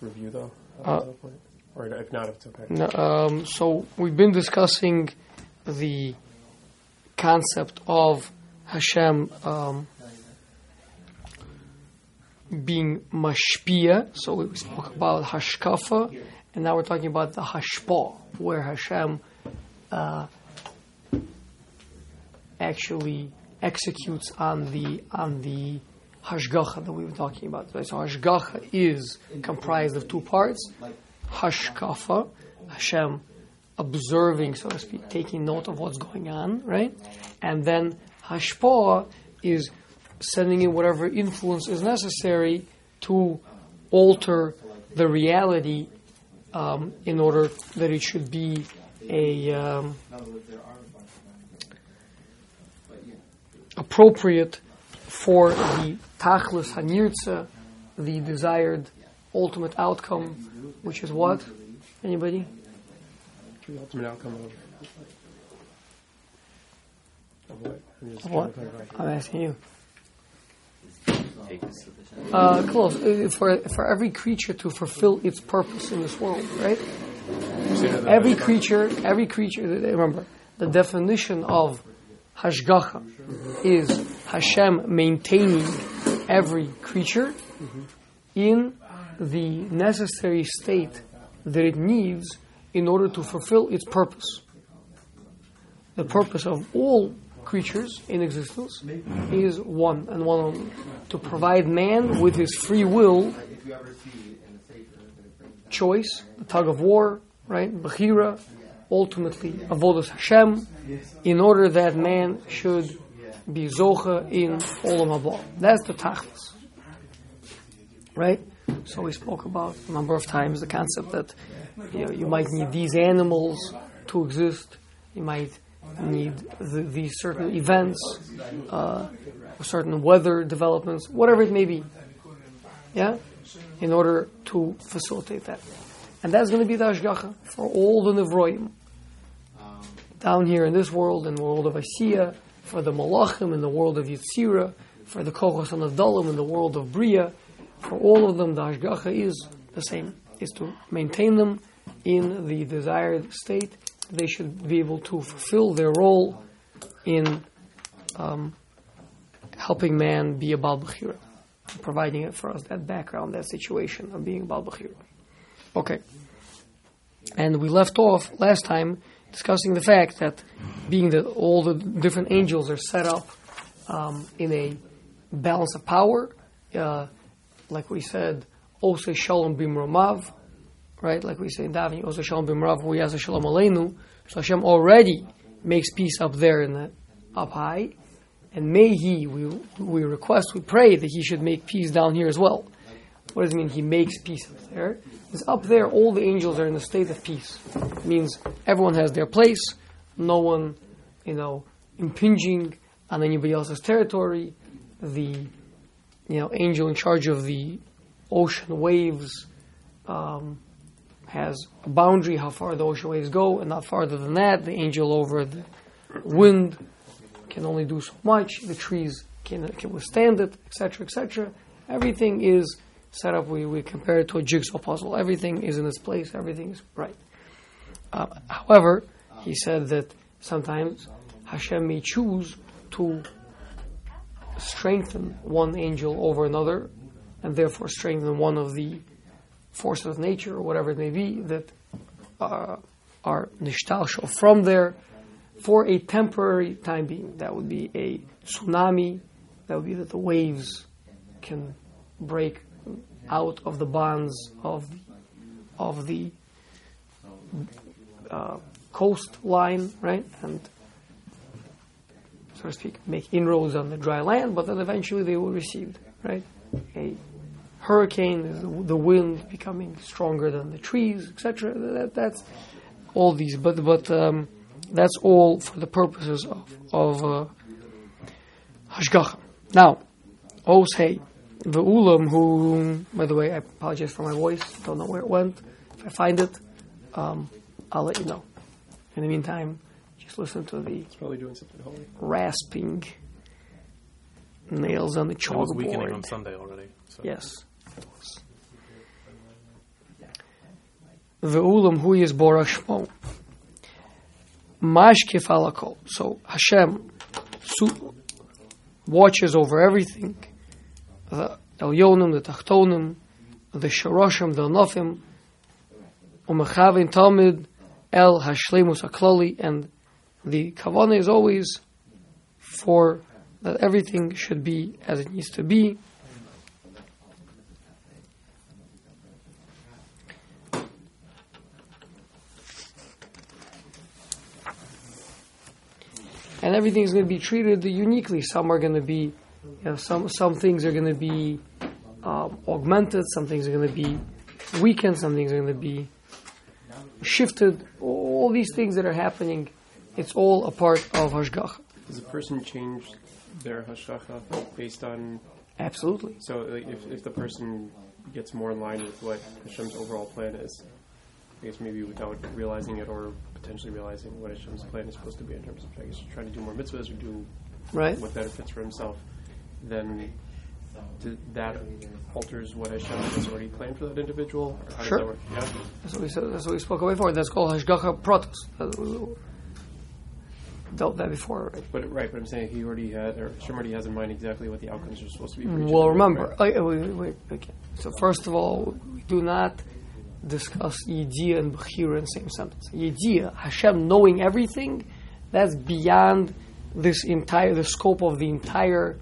review though? Uh, at that point? Or if not, if it's okay. No, um, so we've been discussing the concept of Hashem um, being mashpia. So we spoke about hashkafa, and now we're talking about the hashpa, where Hashem uh, actually executes on the on the hashgacha that we were talking about. So hashgacha is comprised of two parts: hashkafa, Hashem observing, so to speak, taking note of what's going on, right? And then hashpa is sending in whatever influence is necessary to alter the reality um, in order that it should be a um, appropriate for the tachlis hanirtza, the desired ultimate outcome, which is what? Anybody? The ultimate outcome of, of what? I'm just Of trying what? I'm asking you. Uh, close. Uh, For for every creature to fulfill its purpose in this world, right? Every creature, every creature. Remember, the definition of hashgacha is Hashem maintaining every creature in the necessary state that it needs in order to fulfill its purpose. The purpose of all creatures in existence is one and one only to provide man with his free will choice, the tug of war, right? Bechira, ultimately avodas Hashem, in order that man should be zocha in olam haba. That's the tachlis, right? So we spoke about a number of times the concept that you, know, you might need these animals to exist. You might need the, these certain events, uh, certain weather developments, whatever it may be. Yeah, in order to facilitate that, and that's going to be the hashgacha for all the nevroim down here in this world, the world of Asiya, for the malachim in the world of Yitzira, for the kochos and Adalim in the world of Bria. For all of them, the hashgacha is the same: is to maintain them in the desired state. They should be able to fulfill their role in um, helping man be a Baal providing it for us that background, that situation of being Baal. Okay. And we left off last time discussing the fact that being that all the different angels are set up um, in a balance of power, uh, like we said, Ose Shalom Bimromav, right? Like we say in Davening, Ose Shalom Bimromav, Huyasa Shalom Aleinu. So Hashem already makes peace up there in the up high, and may He, we, we request, we pray that He should make peace down here as well. What does it mean? He makes peace up there. Because up there, all the angels are in a state of peace. It means everyone has their place. No one, you know, impinging on anybody else's territory. The, you know, angel in charge of the ocean waves um, has a boundary how far the ocean waves go, and not farther than that. The angel over the wind can only do so much. The trees can, can withstand it, etc., etc. Everything is set up. We, we compare it to a jigsaw puzzle. Everything is in its place. Everything is right. Uh, however, he said that sometimes Hashem may choose to strengthen one angel over another, and therefore strengthen one of the forces of nature or whatever it may be that uh, are nishtalshal from there for a temporary time being. That would be a tsunami. That would be that the waves can break out of the bonds of the, of the uh, coastline, right? And so to speak, make inroads on the dry land, but then eventually they will receive, right? A hurricane, the- the wind becoming stronger than the trees, etc. That, that's all these, but but um, that's all for the purposes of of uh, hashgacha. Now, Osei, the ulam who, by the way, I apologize for my voice. Don't know where it went. If I find it, um, I'll let you know. In the meantime, just listen to the It's probably doing something holy. rasping nails on the It was weakening chalkboard. on Sunday already. So. Yes. The ulam who is borashmo. Mashkif alakol. So Hashem su- watches over everything. The Elyonim, the Tachtonim, the Sharoshim, the Anofim, Umechavin Talmud, El Hashlemus Akloli, and the Kavanah is always for that everything should be as it needs to be. And everything is going to be treated uniquely. Some are going to be, you know, some some things are going to be um, augmented. Some things are going to be weakened. Some things are going to be shifted. All these things that are happening, it's all a part of Hashgacha. Does a person change their hashgacha based on? Absolutely. So, like, if if the person gets more in line with what Hashem's overall plan is, I guess maybe without realizing it or potentially realizing what Hashem's plan is supposed to be in terms of, I guess, trying to do more mitzvahs or do Right? what benefits for himself, then th- that alters what Hashem has already planned for that individual. Or how Sure. That work? Yeah. That's what we said. That's what we spoke about before. That's called Hashgacha Protos. That- we Dealt that before. Right? But right, but I'm saying he already had, or Hashem already has in mind exactly what the outcomes are supposed to be. for each Well, individual, remember. right? oh, wait, wait, wait, okay. So first of all, we do not discuss Yediyah and Bechira in the same sentence. Yediyah, Hashem knowing everything, that's beyond this entire, the scope of the entire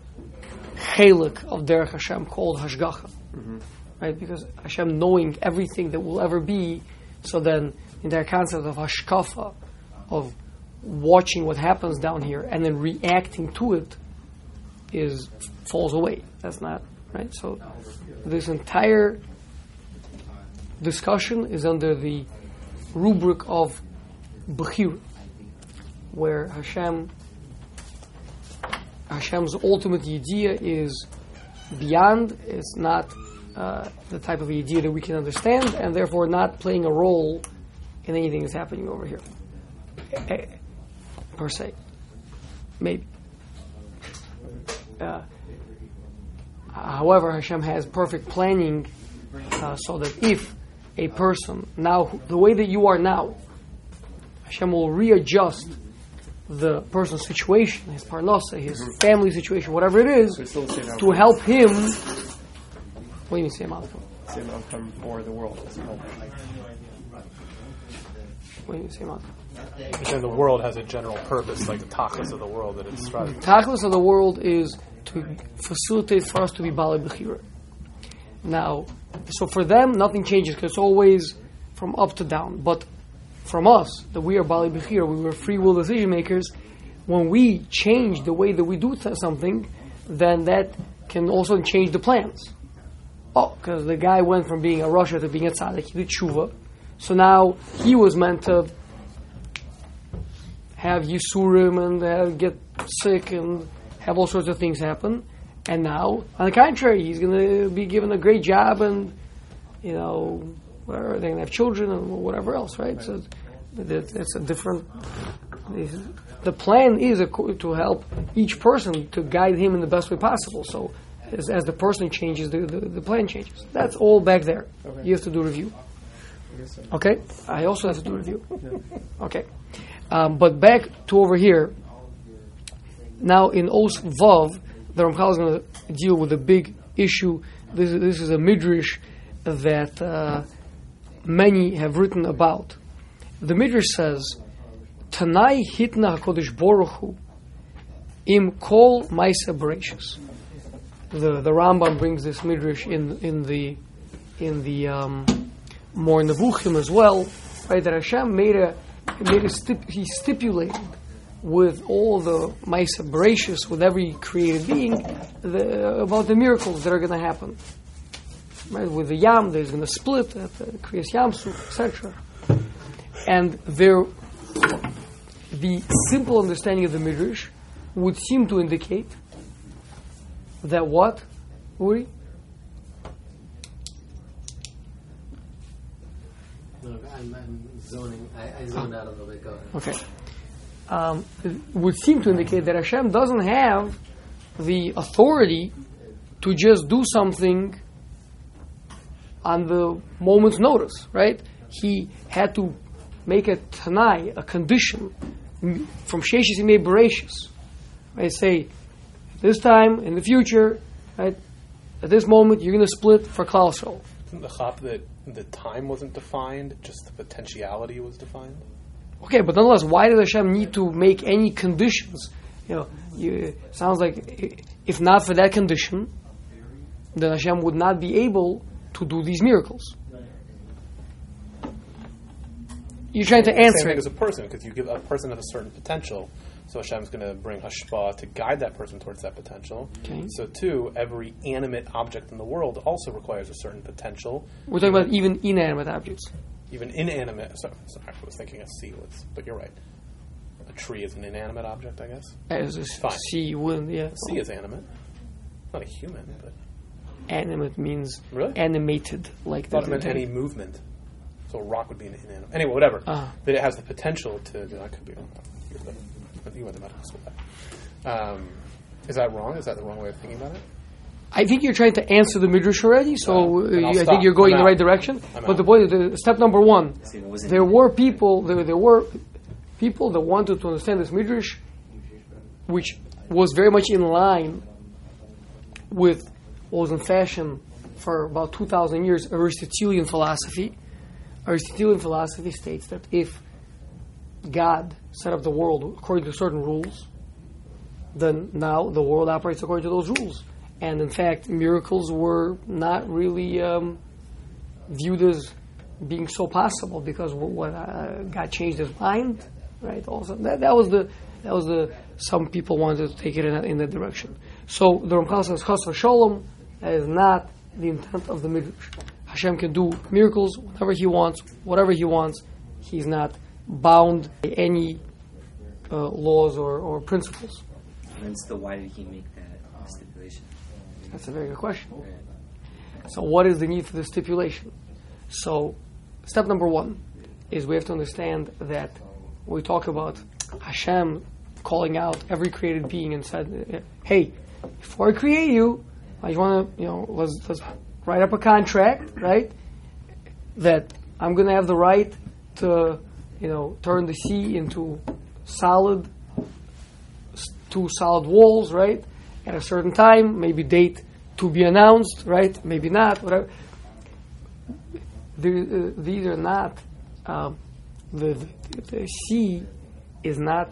chelik of Derech Hashem called Hashgacha. Mm-hmm. Right? Because Hashem knowing everything that will ever be, so then the entire concept of Hashkafa, of watching what happens down here and then reacting to it, is falls away. That's not right. So this entire discussion is under the rubric of Bechir, where Hashem Hashem's ultimate idea is beyond. It's not uh, the type of idea that we can understand, and therefore not playing a role in anything that's happening over here, eh, per se. Maybe. Uh, However, Hashem has perfect planning uh, so that if a person, now the way that you are now, Hashem will readjust the person's situation, his parnasa, his mm-hmm. family situation, whatever it is, So it's still the same to help him. What do you mean, same outcome? same outcome for the world. as a whole. What do you mean, same outcome? Because the world has a general purpose, like the tachlis of the world that it's striving. Tachlis of the world is to facilitate for us to be Bali Bechira. Now, so for them, nothing changes because it's always from up to down. But from us, that we are Bali Bechira, we were free will decision makers, when we change the way that we do th- something, then that can also change the plans. Oh, because the guy went from being a rasha to being a tzaddik, he did tshuva. So now he was meant to have Yisurim and have, get sick and have all sorts of things happen. And now, on the contrary, he's going to be given a great job and, you know, where they're going to have children and whatever else, right? So it's, it's a different. The plan is to help each person to guide him in the best way possible. So as, as the person changes, the, the, the plan changes. That's all back there. Okay. You have to do review. I guess so. Okay? I also have to do review. Okay. Um, but back to over here. Now in Os Vav, the Ramchal is going to deal with a big issue. This, is- this is a midrash that uh, many have written about. The midrash says, "Tanai hitna Hakadosh Baruch Hu im kol ma'aser bereshis." The the Rambam brings this midrash in in the in the um, Moreh as well, right? That Hashem made a made a stip, he stipulated with all the Maisa Bereshis, with every created being, the, about the miracles that are going to happen. Right? With the Yam, there's going to split at the Kriyas Yamsuf, etc. And there, the simple understanding of the Midrash would seem to indicate that what, Uri? No, I'm, I'm zoning. I, I zoned out a little bit. Go ahead. Okay. Um, it would seem to indicate that Hashem doesn't have the authority to just do something on the moment's notice, right? he had to make a tanai, a condition from Sheshis Imei Bereshis. I Say, this time in the future, right, at this moment, you're going to split for Klal Yisrael. Isn't the chop that the time wasn't defined, just the potentiality was defined? Okay, but nonetheless, why does Hashem need to make any conditions? You know, you, sounds like if not for that condition, then Hashem would not be able to do these miracles. You're trying to answer. Same thing it. as a person, because you give a person of a certain potential. So Hashem's going to bring hashpah to guide that person towards that potential. Okay. So too, every animate object in the world also requires a certain potential. We're talking about even inanimate objects. Even inanimate. Sorry, sorry I was thinking a sea was, but you're right. A tree is an inanimate object, I guess. As a Fine. sea, wind, yeah. A sea is animate. Not a human, but Animate means Really? animated, like I thought it that. meant any movement. So a rock would be an inanimate. Anyway, whatever. Ah. That it has the potential to. I could be wrong. You're the- You went to medical school. Um, is that wrong? Is that the wrong way of thinking about it? I think you're trying to answer the midrash already, so Uh, I'll you- I stop. think you're going in the right direction. I'm but out. the point, the step number one, See, there were people, there, there were people that wanted to understand this midrash, which was very much in line with what was in fashion for about 2,000 years, Aristotelian philosophy. Aristotelian philosophy states that if God set up the world according to certain rules, then now the world operates according to those rules. And in fact, miracles were not really um, viewed as being so possible because what, uh, God changed his mind, right? Also, that, that was the that was the some people wanted to take it in, that- in that direction. So the Ramchal says Chas Shalom that is not the intent of the midrash. Hashem can do miracles whenever He wants, whatever He wants. He's not bound by any uh, laws or, or principles. And so why did he make that stipulation? That's a very good question. So, what is the need for the stipulation? So, step number one is we have to understand that we talk about Hashem calling out every created being and said, "Hey, before I create you, I want to, you know, let's, let's write up a contract, right? That I'm going to have the right to, you know, turn the sea into solid, two solid walls, right? At a certain time, maybe date to be announced, right? Maybe not, whatever. There, uh, these are not. Um, the, the the sea is not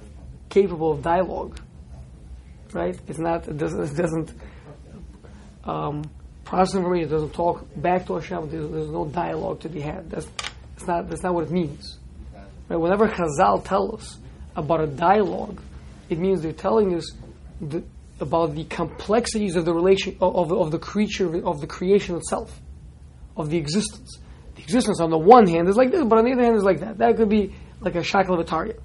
capable of dialogue, right? It's not. It doesn't. It doesn't um. It doesn't talk back to Hashem. There's, there's no dialogue to be had. That's, that's not. That's not what it means. Right? Whenever Chazal tell us about a dialogue, it means they're telling us the, about the complexities of the relation of, of, the creature of the creation itself, of the existence. The existence on the one hand is like this, but on the other hand is like that. That could be like a shakla v'tarya.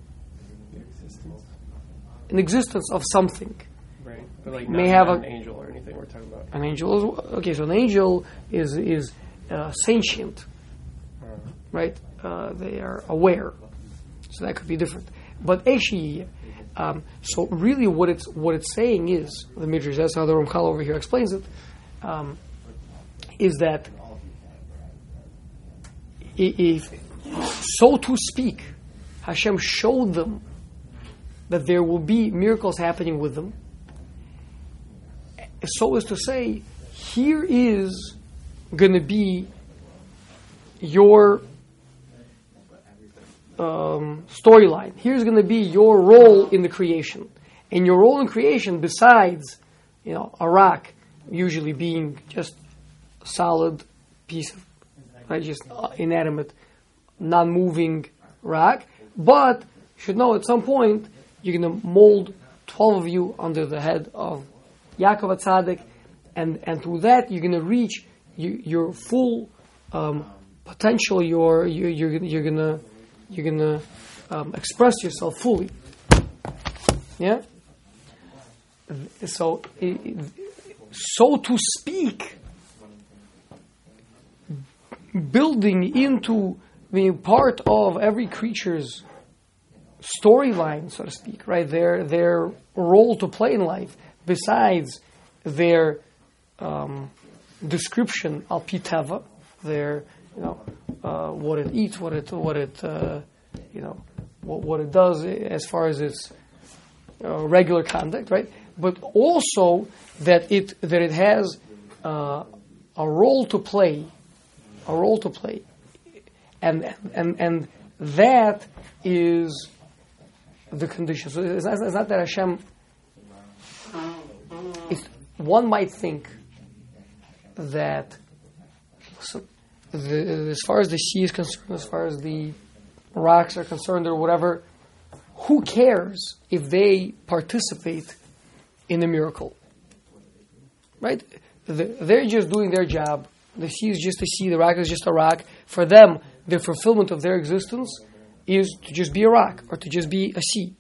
An existence of something. Right. But like May have not a- an angel or anything we're talking about. An angel is okay. So an angel is is uh, sentient, right? Uh, they are aware, so that could be different. But Eshi, um, so really, what it's what it's saying is the midrash. That's how the Ramchal over here explains it. Um, is that if, so to speak, Hashem showed them that there will be miracles happening with them so as to say, here is going to be your um, storyline. Here's going to be your role in the creation, and your role in creation, besides you know a rock usually being just a solid piece of right, just uh, inanimate, non-moving rock, but you should know at some point you're going to mold twelve of you under the head of Yaakov Atzadik, and and through that you're going to reach you, your full um, potential. Your you, you're you're gonna you're gonna um, express yourself fully. Yeah. So, so to speak, building into being part of every creature's storyline, so to speak, right? Their their role to play in life, besides their um, description al pitava, their you know uh, what it eats, what it what it uh, you know what, what it does as far as its uh, regular conduct, right? But also that it that it has uh, a role to play, a role to play, and and and that is the condition. So it's not, it's not that Hashem. If one might think that so the, as far as the sea is concerned, as far as the rocks are concerned, or whatever, who cares if they participate in a miracle? Right? They're just doing their job. The sea is just a sea, the rock is just a rock. For them, the fulfillment of their existence is to just be a rock or to just be a sea.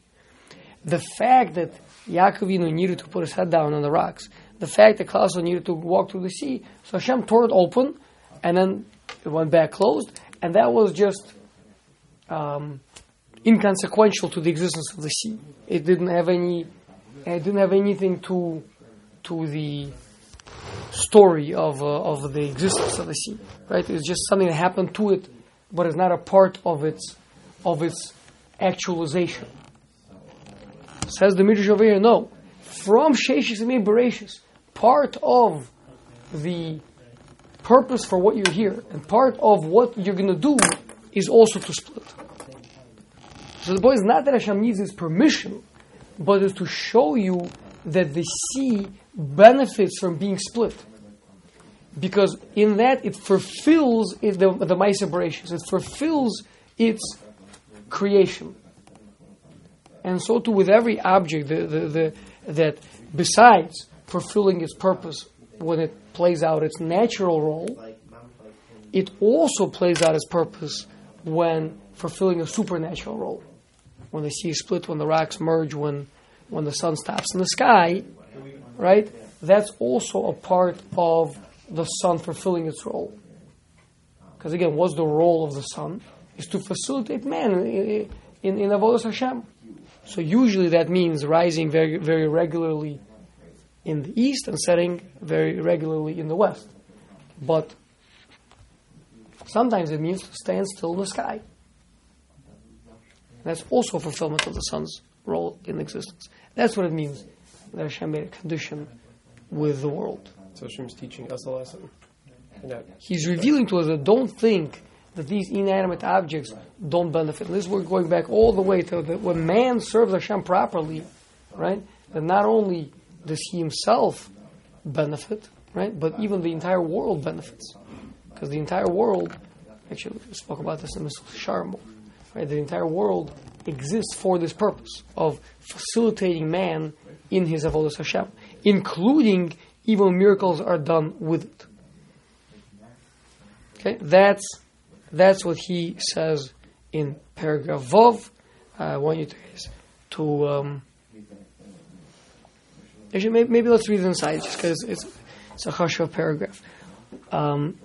The fact that Yaakov needed to put his head down on the rocks, the fact that Klal needed to walk through the sea, so Hashem tore it open and then it went back closed, and that was just um, inconsequential to the existence of the sea. It didn't have any, it didn't have anything to to the story of uh, of the existence of the sea. Right? It's just something that happened to it, but it's not a part of its of its actualization. Says the Midrash over here, no. From Sheshis and Bereshis, part of the purpose for what you're here and part of what you're going to do is also to split. So the point is not that Hashem needs his permission, but is to show you that the sea benefits from being split. Because in that it fulfills the, the Maisa It fulfills its creation. And so too with every object the, the, the, that besides fulfilling its purpose when it plays out its natural role, it also plays out its purpose when fulfilling a supernatural role. When the sea split, when the rocks merge, when, when the sun stops in the sky, right? That's also a part of the sun fulfilling its role. Because again, what's the role of the sun? Is to facilitate man in, in, in Avodah Hashem. So usually that means rising very, very regularly in the east and setting very regularly in the west. But sometimes it means to stand still in the sky. That's also fulfillment of the sun's role in existence. That's what it means that Hashem made a condition with the world. So Hashem's teaching us a lesson. He's revealing to us that don't think that these inanimate objects don't benefit. this we're going back all the way to the, when man serves Hashem properly, right? That not only does he himself benefit, right? But even the entire world benefits. Because the entire world, actually, we spoke about this in the Sharmo, right? The entire world exists for this purpose of facilitating man in his Avodah Hashem, including even miracles are done with it. Okay, that's that's what he says in paragraph Vov. I want you to to um, Actually, maybe, maybe let's read it inside just because it's, it's a chashuv paragraph. Um,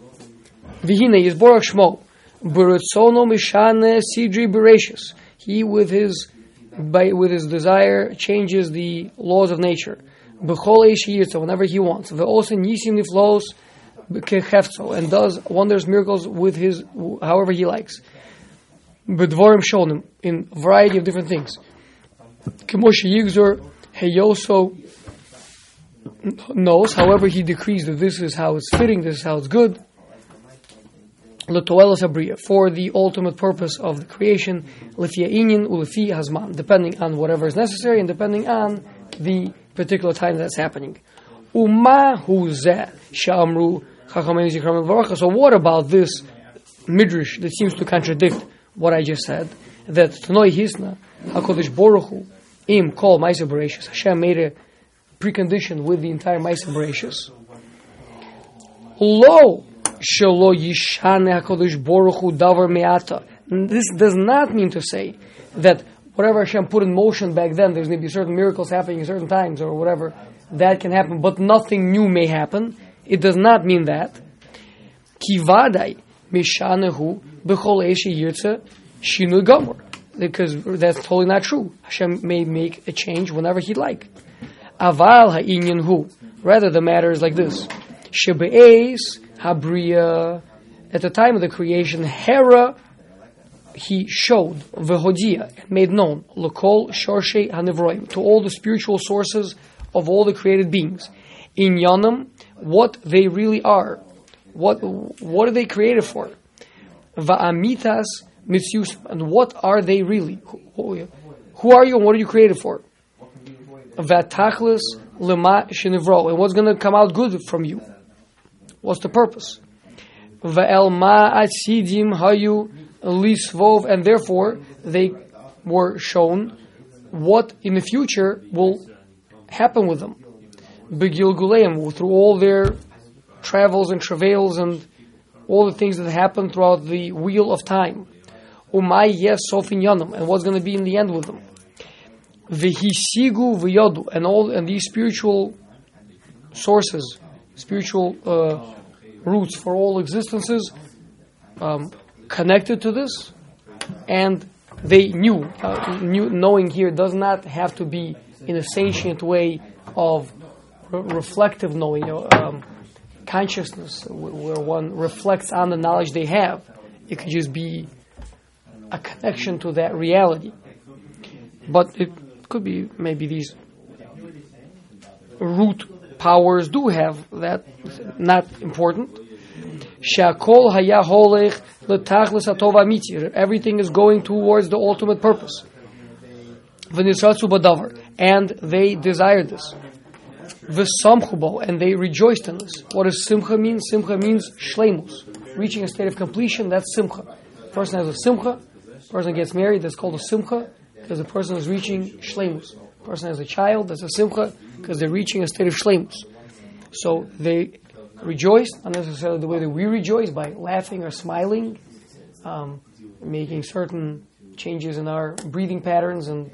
Vihine Yisborach Shmo Burutsono Mishane Sidri Bereshis. He with his by with his desire changes the laws of nature. B'chol Eish whenever he wants. Ve'osen Yisim Niflos and does wonders miracles with his however he likes. B'dvorim Shonim in variety of different things. Kemoshe Yigzor also knows, however, he decrees that this is how it's fitting, this is how it's good. For the ultimate purpose of the creation, hazman, depending on whatever is necessary and depending on the particular time that's happening. So what about this midrash that seems to contradict what I just said? That Tanoi Hisna, HaKadosh Baruch Hu, Im Kol Maisa Hashem made a precondition with the entire Maisa Bereshis. Lo shelo yishane Hakadosh Baruch Hu davar meata. This does not mean to say that whatever Hashem put in motion back then, there's going to be certain miracles happening at certain times or whatever that can happen, but nothing new may happen. It does not mean that. Kivadai mishanehu b'chol eshe yirtze shinu gomer. Because that's totally not true. Hashem may make a change whenever he'd like. Aval ha'inyan hu. Rather, the matter is like this: Shebe'es habriya at the time of the creation, Hera, he showed, Vehodia, and made known, Lokol Shorshe Hanevroim, to all the spiritual sources of all the created beings. In Yanam, what they really are. What, what are they created for? Va'amitas Mitzius, and what are they really? Who, are you and what are you created for? Vatachlis lema shenivro, and what's going to come out good from you? What's the purpose? Va'el ma atzidim hayu lisvov, and therefore they were shown what in the future will happen with them. Begilguleim, through all their travels and travails and all the things that happen throughout the wheel of time. Umay yes sofin yanam, and what's going to be in the end with them. Vihisigu v'yodu, and all and these spiritual sources, spiritual uh, roots for all existences, um, connected to this, and they knew. Uh, knew. Knowing here does not have to be in a sentient way of reflective knowing, um, consciousness, where one reflects on the knowledge they have. It could just be a connection to that reality. But it could be maybe these root powers do have that, not important. Shakol haya holech letachlis. Everything is going towards the ultimate purpose. V'nisratzu badavar. And they desired this. V'samchubo. And they rejoiced in this. What does simcha mean? Simcha means shleimus. Reaching a state of completion, that's simcha. Person has a simcha, person gets married, that's called a simcha, because the person is reaching shleimus. Person has a child, that's a simcha, because they're reaching a state of shleimus. So they rejoice, not necessarily the way that we rejoice by laughing or smiling, um, making certain changes in our breathing patterns and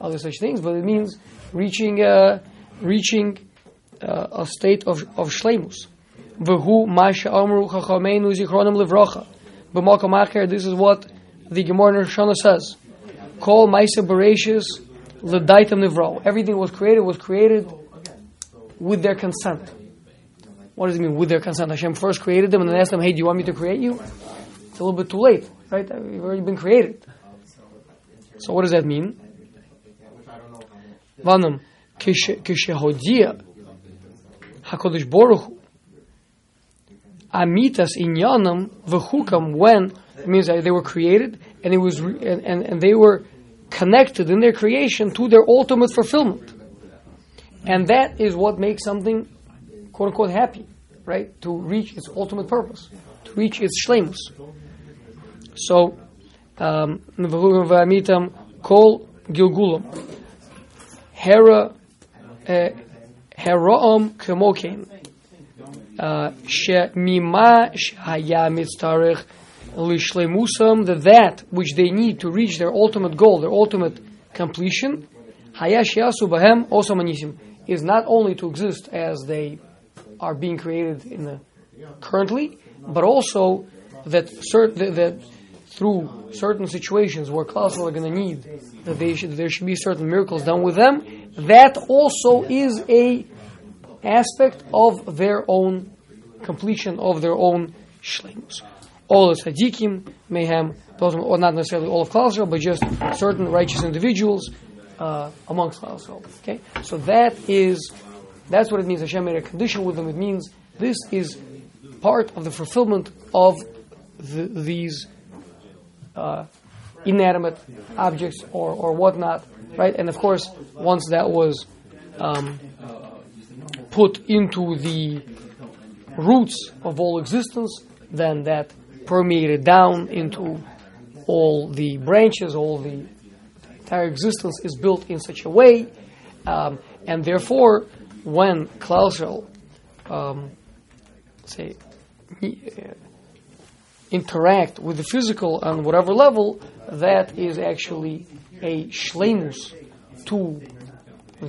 other such things, but it means reaching uh, reaching uh, a state of of shleimus. V'hu masha amru chachamenu zichronim livrocha. B'makom acher, this is what the Gemara Shana says. Call Maisa Bereshis Ledaitam Nivro. Everything was created was created with their consent. What does it mean with their consent? Hashem first created them and then asked them, hey, do you want me to create you? It's a little bit too late, right? You've already been created. So what does that mean? Vanam, kishehodia HaKadosh Baruch Amitas inyanam v'chukam when it means that they were created and it was and, and, and they were connected in their creation to their ultimate fulfillment. And that is what makes something quote unquote happy, right? To reach its ultimate purpose, to reach its shlemus. So um kol gilgulam hera uh, heraam kemokein שממה שהיה מצטרך לשלמוסם, that that which they need to reach their ultimate goal, their ultimate completion, היה שיעשו בהם also manisim, is not only to exist as they are being created in the currently, but also that, cert, that, that through certain situations where classes are going to need that they should, there should be certain miracles done with them, that also is a aspect of their own completion of their own shlemus. All the tzaddikim may have, those, or not necessarily all of Klal but just certain righteous individuals uh, amongst Klal Okay, so that is that's what it means. Hashem made a condition with them. It means this is part of the fulfillment of the, these uh, inanimate objects or, or whatnot, right? And of course, once that was um, put into the roots of all existence, then that permeated down into all the branches, all the entire existence is built in such a way, um, and therefore, when Klausel, um, say, interact with the physical on whatever level, that is actually a shlemus to the,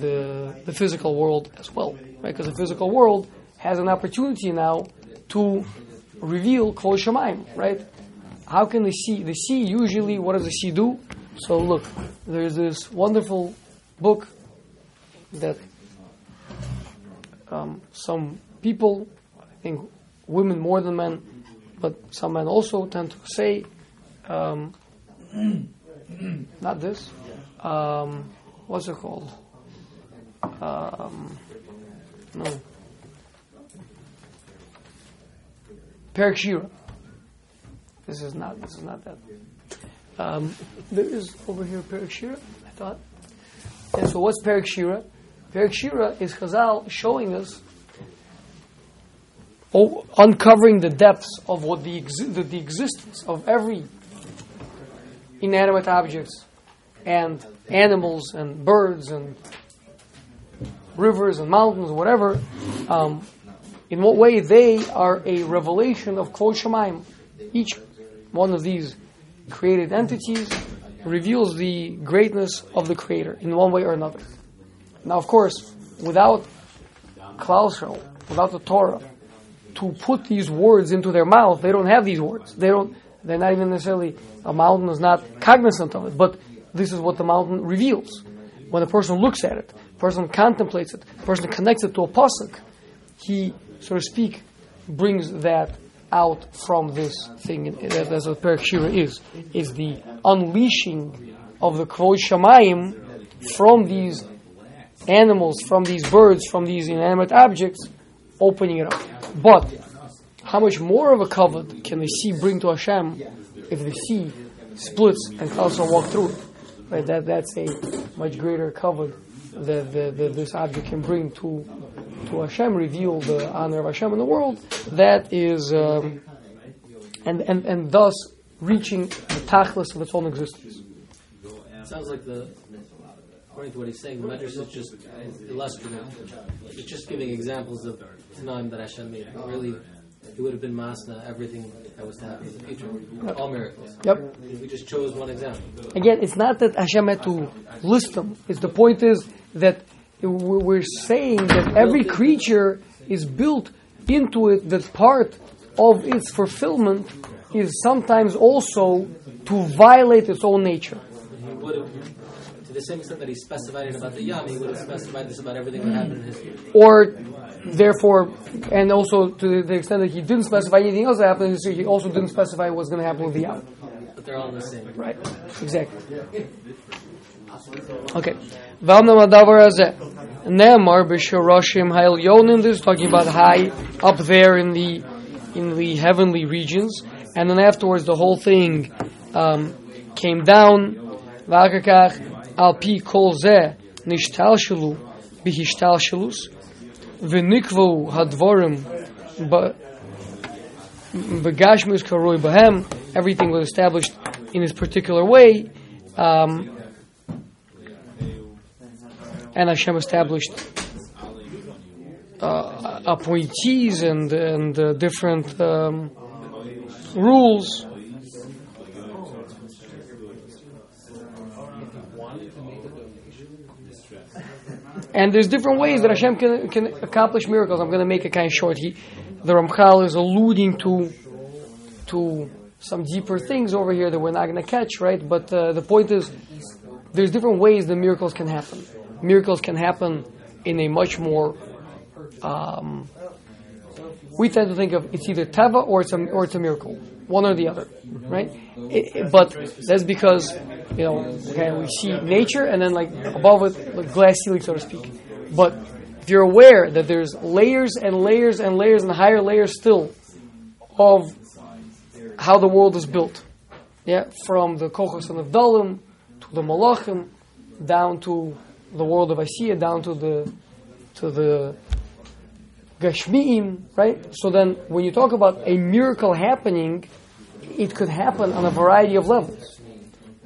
the, the physical world as well, right? Because the physical world has an opportunity now to reveal Kol Shemaim, right? How can the sea, the sea usually, what does the sea do? So look, there's this wonderful book that um, some people, I think women more than men, but some men also tend to say, um, not this. Um, what's it called? Um, no. Perek Shira. This is not. This is not that. Um, there is over here Perek Shira. I thought. And so, what's Perek Shira? Perek Shira is Chazal showing us, oh, uncovering the depths of what the, the, the existence of every inanimate objects and animals and birds and rivers and mountains, whatever, um, in what way they are a revelation of Kvod Shemaim. Each one of these created entities reveals the greatness of the Creator in one way or another. Now, of course, without Klal Yisrael, without the Torah, to put these words into their mouth, they don't have these words. They don't. They're not even necessarily. A mountain is not cognizant of it, but this is what the mountain reveals. When a person looks at it, a person contemplates it, a person connects it to a pasuk, he, so to speak, brings that out from this thing. That- That's what Perek Shira is. Is the unleashing of the Kvod Shamayim from these animals, from these birds, from these inanimate objects, opening it up. But how much more of a covet can the sea bring to Hashem if the sea splits and also walk through? Right? That that's a much greater covet that, that, that this object can bring to to Hashem, reveal the honor of Hashem in the world. That is, um, and and and thus reaching the tachlis of its own existence. It sounds like the, according to what he's saying, the Medrash is just illustrative. It's just giving examples of Tanaim that Hashem made. Really, it would have been Masna, everything that was to happen in the future. All miracles. Yep. We just chose one example. Again, it's not that Hashem had to list them. It's the point is that we're saying that every creature is built into it. That part of its fulfillment is sometimes also to violate its own nature. He would have, to the same extent that he specified it about the Yam, he would have specified this about everything that happened in history. Or, therefore, and also to the extent that he didn't specify anything else that happened in history, he also didn't specify what's going to happen with the Yam. But they're all the same. Right. Exactly. Okay. V'amnam hadavar hazeh. Ne'emar b'shoroshim ha'elyonim. This is talking about high up there in the in the heavenly regions, and then afterwards the whole thing um, came down. V'akakach pi kol zeh nishtalshelu b'hishtalshelus v'nikvu hadvorim ba- Begashmus karoi bahem. Everything was established in its particular way, um, and Hashem established uh, appointees and and uh, different um, rules. And there's different ways that Hashem can, can accomplish miracles. I'm going to make it kind of short. He, the Ramchal is alluding to to some deeper things over here that we're not going to catch, right? But uh, the point is, there's different ways the miracles can happen. Miracles can happen in a much more. Um, we tend to think of it's either tava or it's a or it's a miracle, one or the other, right? It, it- but that's because you know, okay, we see nature and then like above it, like glass ceiling, so to speak. But if you're aware that there's layers and layers and layers and higher layers still of how the world is built, yeah, from the Kochos and Avdalim to the Malachim, down to the world of Asiya, down to the to the Gashmiim, right? So then, when you talk about a miracle happening, it could happen on a variety of levels.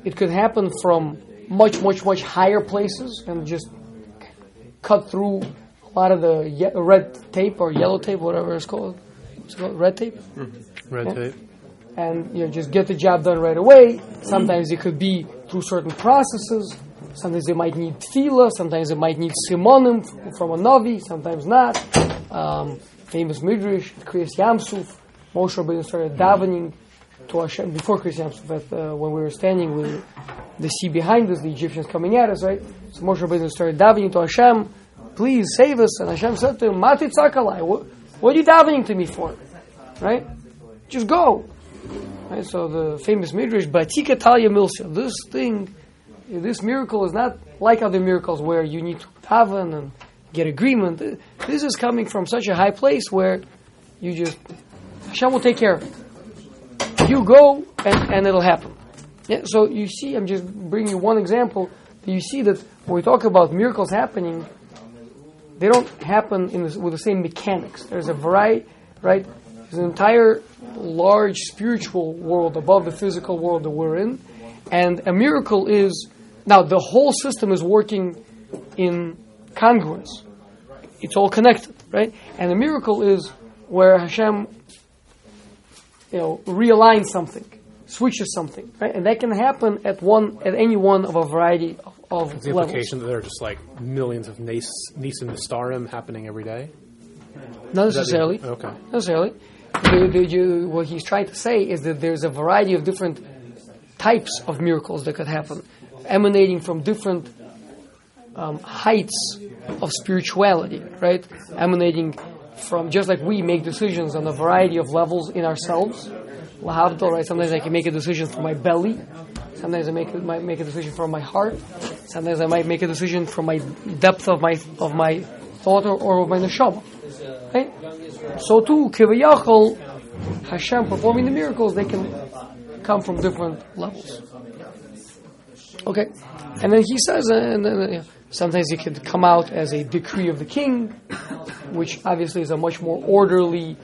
It could happen from much, much, much higher places and just cut through a lot of the ye- red tape or yellow tape, whatever it's called. It's called red tape mm-hmm. Red Yeah. tape. and you know, just get the job done right away. Sometimes it could be through certain processes. Sometimes it might need tefillah. Sometimes it might need simonim from a navi. Sometimes not. Um, famous midrash, Kriyas Yamsuf. Moshe Rabbeinu started davening to Hashem before Kriyas Yamsuf. At, uh, when we were standing with the sea behind us, the Egyptians coming at us, right? So Moshe Rabbeinu started davening to Hashem, "Please save us." And Hashem said to him, "Mah titzak elai, what, what are you davening to me for?" Right? just go. Right, so the famous midrash, Batika Talia Milsa. This thing, this miracle is not like other miracles where you need to daven and get agreement. This is coming from such a high place where you just Hashem will take care of it. You go and, and it'll happen. Yeah, so you see, I'm just bringing you one example. You see that when we talk about miracles happening, they don't happen with the same mechanics. There's a variety, right? There's an entire large spiritual world above the physical world that we're in, and a miracle is now the whole system is working in congruence. It's all connected, right? And a miracle is where Hashem, you know, realigns something, switches something, right? And that can happen at one, at any one of a variety of, of The levels. implication that there are just like millions of Nes Nisim Nistarim happening every day. Not that the- necessarily. Okay. Not necessarily. The, the, you, what he's trying to say is that there's a variety of different types of miracles that could happen, emanating from different um, heights of spirituality, right? Emanating from just like we make decisions on a variety of levels in ourselves. Lahavdol, right? Sometimes I can make a decision from my belly. Sometimes I make might make a decision from my heart. Sometimes I might make a decision from my depth of my of my thought or, or of my neshama. Right? So too, Kivayachol, Hashem performing the miracles, they can come from different levels. Okay, and then he says, uh, and then, uh, sometimes it could come out as a decree of the king, which obviously is a much more orderly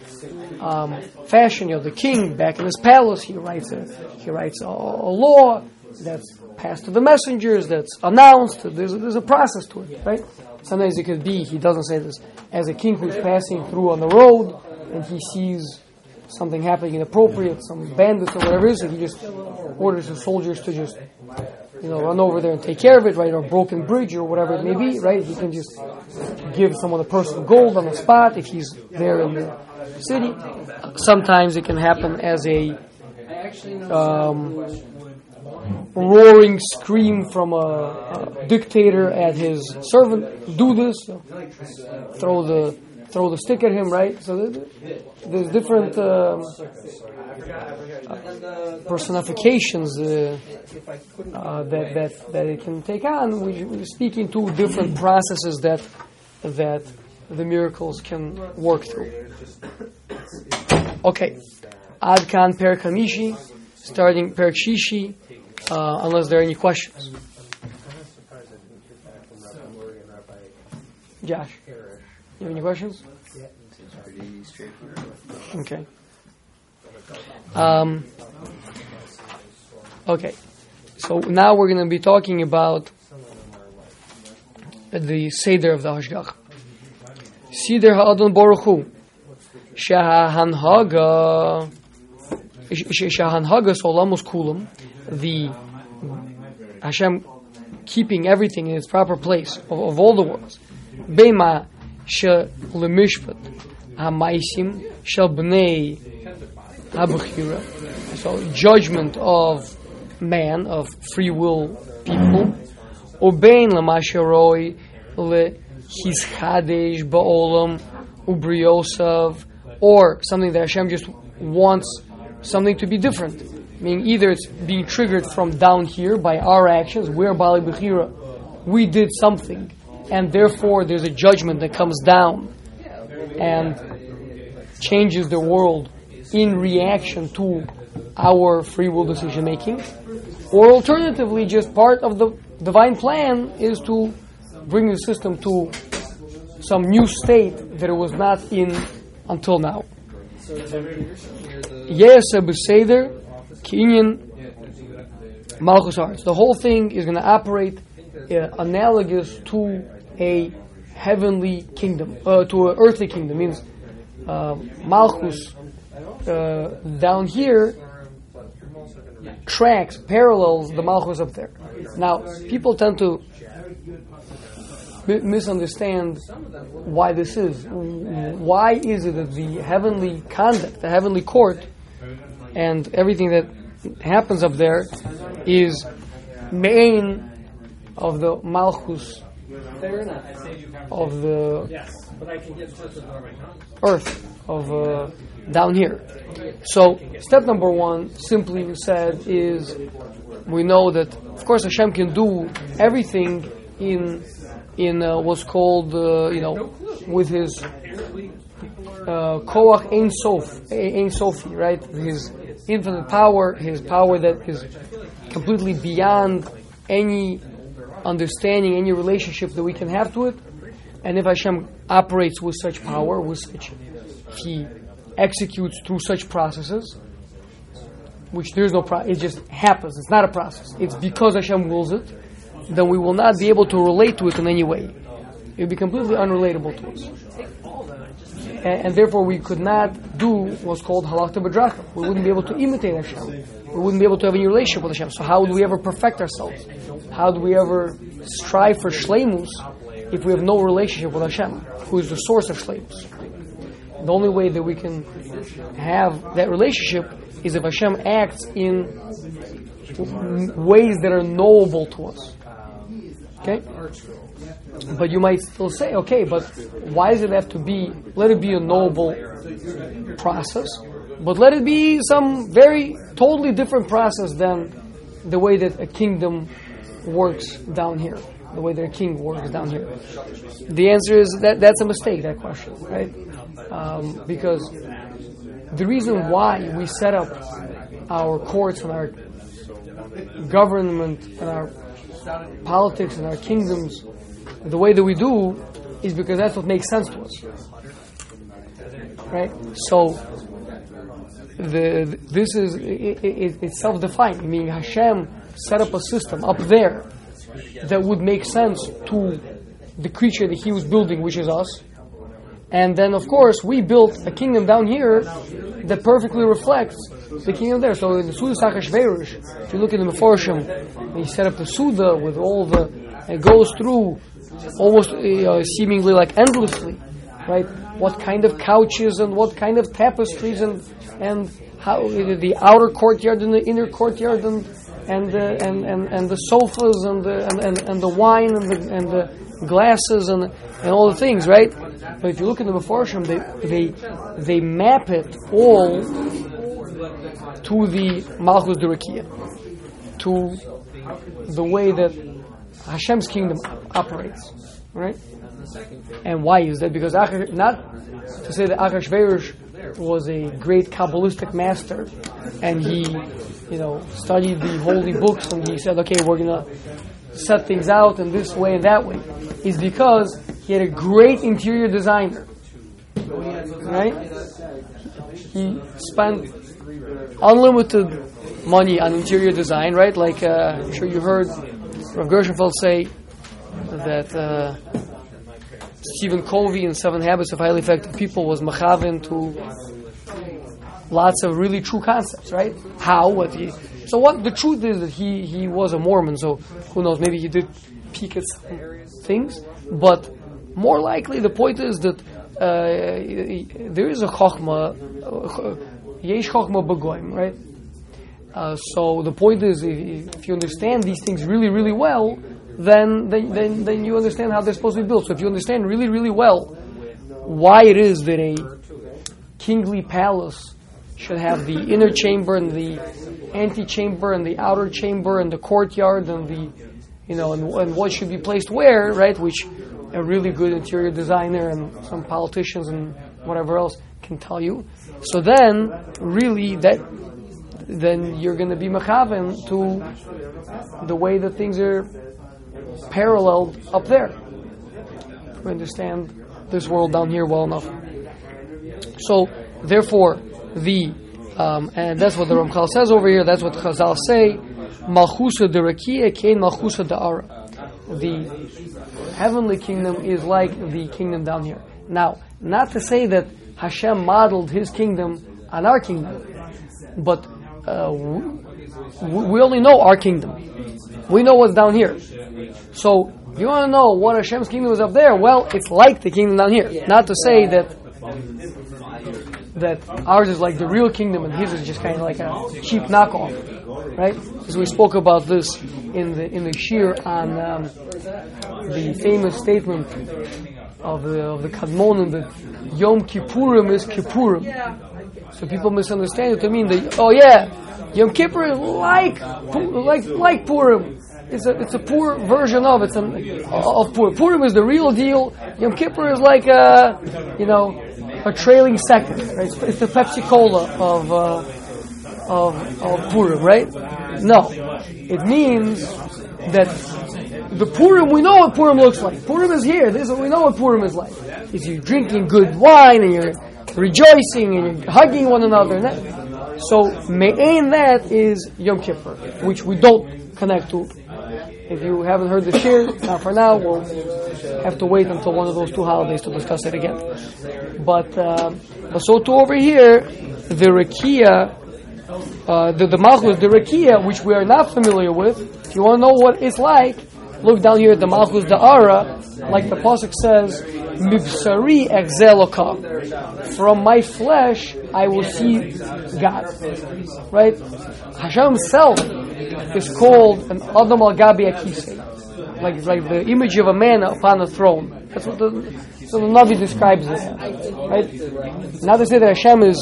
um, fashion. You know, the king back in his palace, he writes a he writes a, a law that's passed to the messengers, that's announced. There's a, there's a process to it, right? Sometimes it could be he doesn't say this as a king who's passing through on the road and he sees something happening inappropriate, some bandits or whatever it is, and he just orders his soldiers to just you know run over there and take care of it, right? Or broken bridge or whatever it may be, right? He can just give someone a personal gold on the spot if he's there in the city. Sometimes it can happen as a um, roaring scream from a, a dictator at his servant. Do this. Throw the throw the stick at him, right? So there's different um, uh, personifications uh, uh, that, that that it can take on. We, we're speaking to different processes that that the miracles can work through. Okay, Ad Kan Per Kamishi, starting Per Shishi, uh, unless there are any questions. Josh, you have any questions? Pretty straightforward. Okay. Um, okay. So now we're going to be talking about the Seder of the Hashgach. Seder Ha'adon Baruch Hu. Shahanhaga. Shahanhaga Solamus Kulam. The Hashem keeping everything in its proper place of, of all the worlds. Bema she lemishpat hamaisim shel bnei habchira. So judgment of man of free will people. Obein lemasheroi le hischadesh ba'olam ubriosav, or something that Hashem just wants something to be different. Meaning either it's being triggered from down here by our actions, we're Bali Bechira, we did something, and therefore there's a judgment that comes down and changes the world in reaction to our free will decision making. Or alternatively, just part of the divine plan is to bring the system to some new state that it was not in until now. Yes, Seder, Kinyan, Malchus The whole thing is going to operate uh, analogous to a heavenly kingdom, uh, to an earthly kingdom. Means uh, Malchus down here tracks, parallels the Malchus up there. Now, people tend to mi- misunderstand why this is. Why is it that the heavenly conduct, the heavenly court, and everything that happens up there is main of the Malchus of the earth, of uh, down here. So, step number one, simply said, is we know that, of course, Hashem can do everything in in uh, what's called, uh, you know, with his uh, koach ein sof, ein sofi, right? His infinite power, his power that is completely beyond any understanding, any relationship that we can have to it. And if Hashem operates with such power, with such, he executes through such processes, which there's no process, it just happens. It's not a process. It's because Hashem wills it. Then we will not be able to relate to it in any way. It would be completely unrelatable to us. And, and therefore, we could not do what's called halakha b'drachim. We wouldn't be able to imitate Hashem. We wouldn't be able to have any relationship with Hashem. So how would we ever perfect ourselves? How do we ever strive for shleimus if we have no relationship with Hashem, who is the source of shleimus? The only way that we can have that relationship is if Hashem acts in ways that are knowable to us. Okay? But you might still say, okay, but why does it have to be, let it be a knowable process, but let it be some very totally different process than the way that a kingdom works down here, the way a king works down here. The answer is that that's a mistake, that question, right? Um, because the reason why we set up our courts and our government and our politics and our kingdoms the way that we do is because that's what makes sense to us. Right? So, the, this is it, it, it's self-defined. Meaning Hashem set up a system up there that would make sense to the creature that He was building, which is us. And then, of course, we built a kingdom down here that perfectly reflects the kingdom there. So in the Seudas Achashverosh, if you look at the Meforshim, he set up the Suda with all the, it goes through almost uh, seemingly like endlessly, right? What kind of couches and what kind of tapestries and and how the outer courtyard and the inner courtyard and and the, and, and, and the sofas and the and, and, and the wine and the and the glasses and and all the things, right? But if you look at the Meforshim, they they they map it all to the Malchus Durakia, to the way that Hashem's kingdom operates, right? And why is that? Because Achash, not to say that Achashverosh was a great Kabbalistic master, and he, you know, studied the holy books, and he said, okay, we're gonna set things out in this way and that way, is because he had a great interior designer, right? He spent unlimited money on interior design, right? Like uh, I'm sure you heard Rav Gershenfeld say that uh, Stephen Covey in Seven Habits of Highly Effective People was machavin to lots of really true concepts, right? How, what he. So what the truth is that he he was a Mormon, so who knows? Maybe he did peek at some things, but more likely the point is that uh, there is a chokhmah, uh, yesh chokhmah begoim, right? Uh, so the point is, if, if, you understand these things really, really well, then, then, then, then you understand how they're supposed to be built. So if you understand really, really well why it is that a kingly palace should have the inner chamber and the antechamber and the outer chamber and the courtyard and the, you know, and, and what should be placed where, right? Which a really good interior designer and some politicians and whatever else can tell you. So then, really, that then you're going to be mechaven to the way that things are paralleled up there. We understand this world down here well enough. So, therefore, the um, and that's what the Ramchal says over here. That's what Chazal say. Malchusa de Rakia kain Malchusa de Ara. The heavenly kingdom is like the kingdom down here. Now, not to say that Hashem modeled His kingdom on our kingdom, but uh, we, we only know our kingdom. We know what's down here. So, if you want to know what Hashem's kingdom is up there, well, it's like the kingdom down here. Not to say that that ours is like the real kingdom and his is just kind of like a cheap knockoff, right? Because we spoke about this in the in the shir on um, the famous statement of the of the Kadmonim that Yom Kippurim is K'Purim, So people misunderstand it to mean that oh yeah, Yom Kippur is like like like Purim. It's a it's a poor version of it. Some of Purim. Purim is the real deal. Yom Kippur is like a you know a trailing second. Right? It's, it's the Pepsi Cola of uh, of of Purim, right? No, it means that the Purim, we know what Purim looks like. Purim is here. This is, we know what Purim is like. Is you're drinking good wine and you're rejoicing and hugging one another. That. So, me'ain that is Yom Kippur, which we don't connect to. If you haven't heard the shir, not for now, we'll have to wait until one of those two holidays to discuss it again. But, uh, but so too over here, the Rekia, uh, the, the Malchus, the Rekia, which we are not familiar with, if you want to know what it's like, look down here at the Malchus Da'ara, like the Pasuk says, Mibsari. From my flesh, I will see God. Right? Hashem himself is called an Adam al Gabi Akise. Like, like the image of a man upon a throne. That's what the, so the Navi describes it. Right? Now they say that Hashem is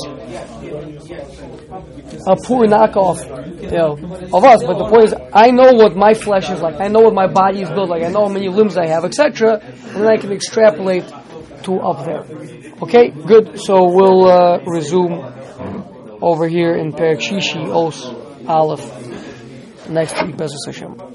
a poor knockoff, you know, of us. But the point is, I know what my flesh is like. I know what my body is built like. I know how many limbs I have, etc. And then I can extrapolate to up there. Okay, good. So we'll uh, resume over here in Perek Shishi Os Aleph next week, B'ezras Hashem.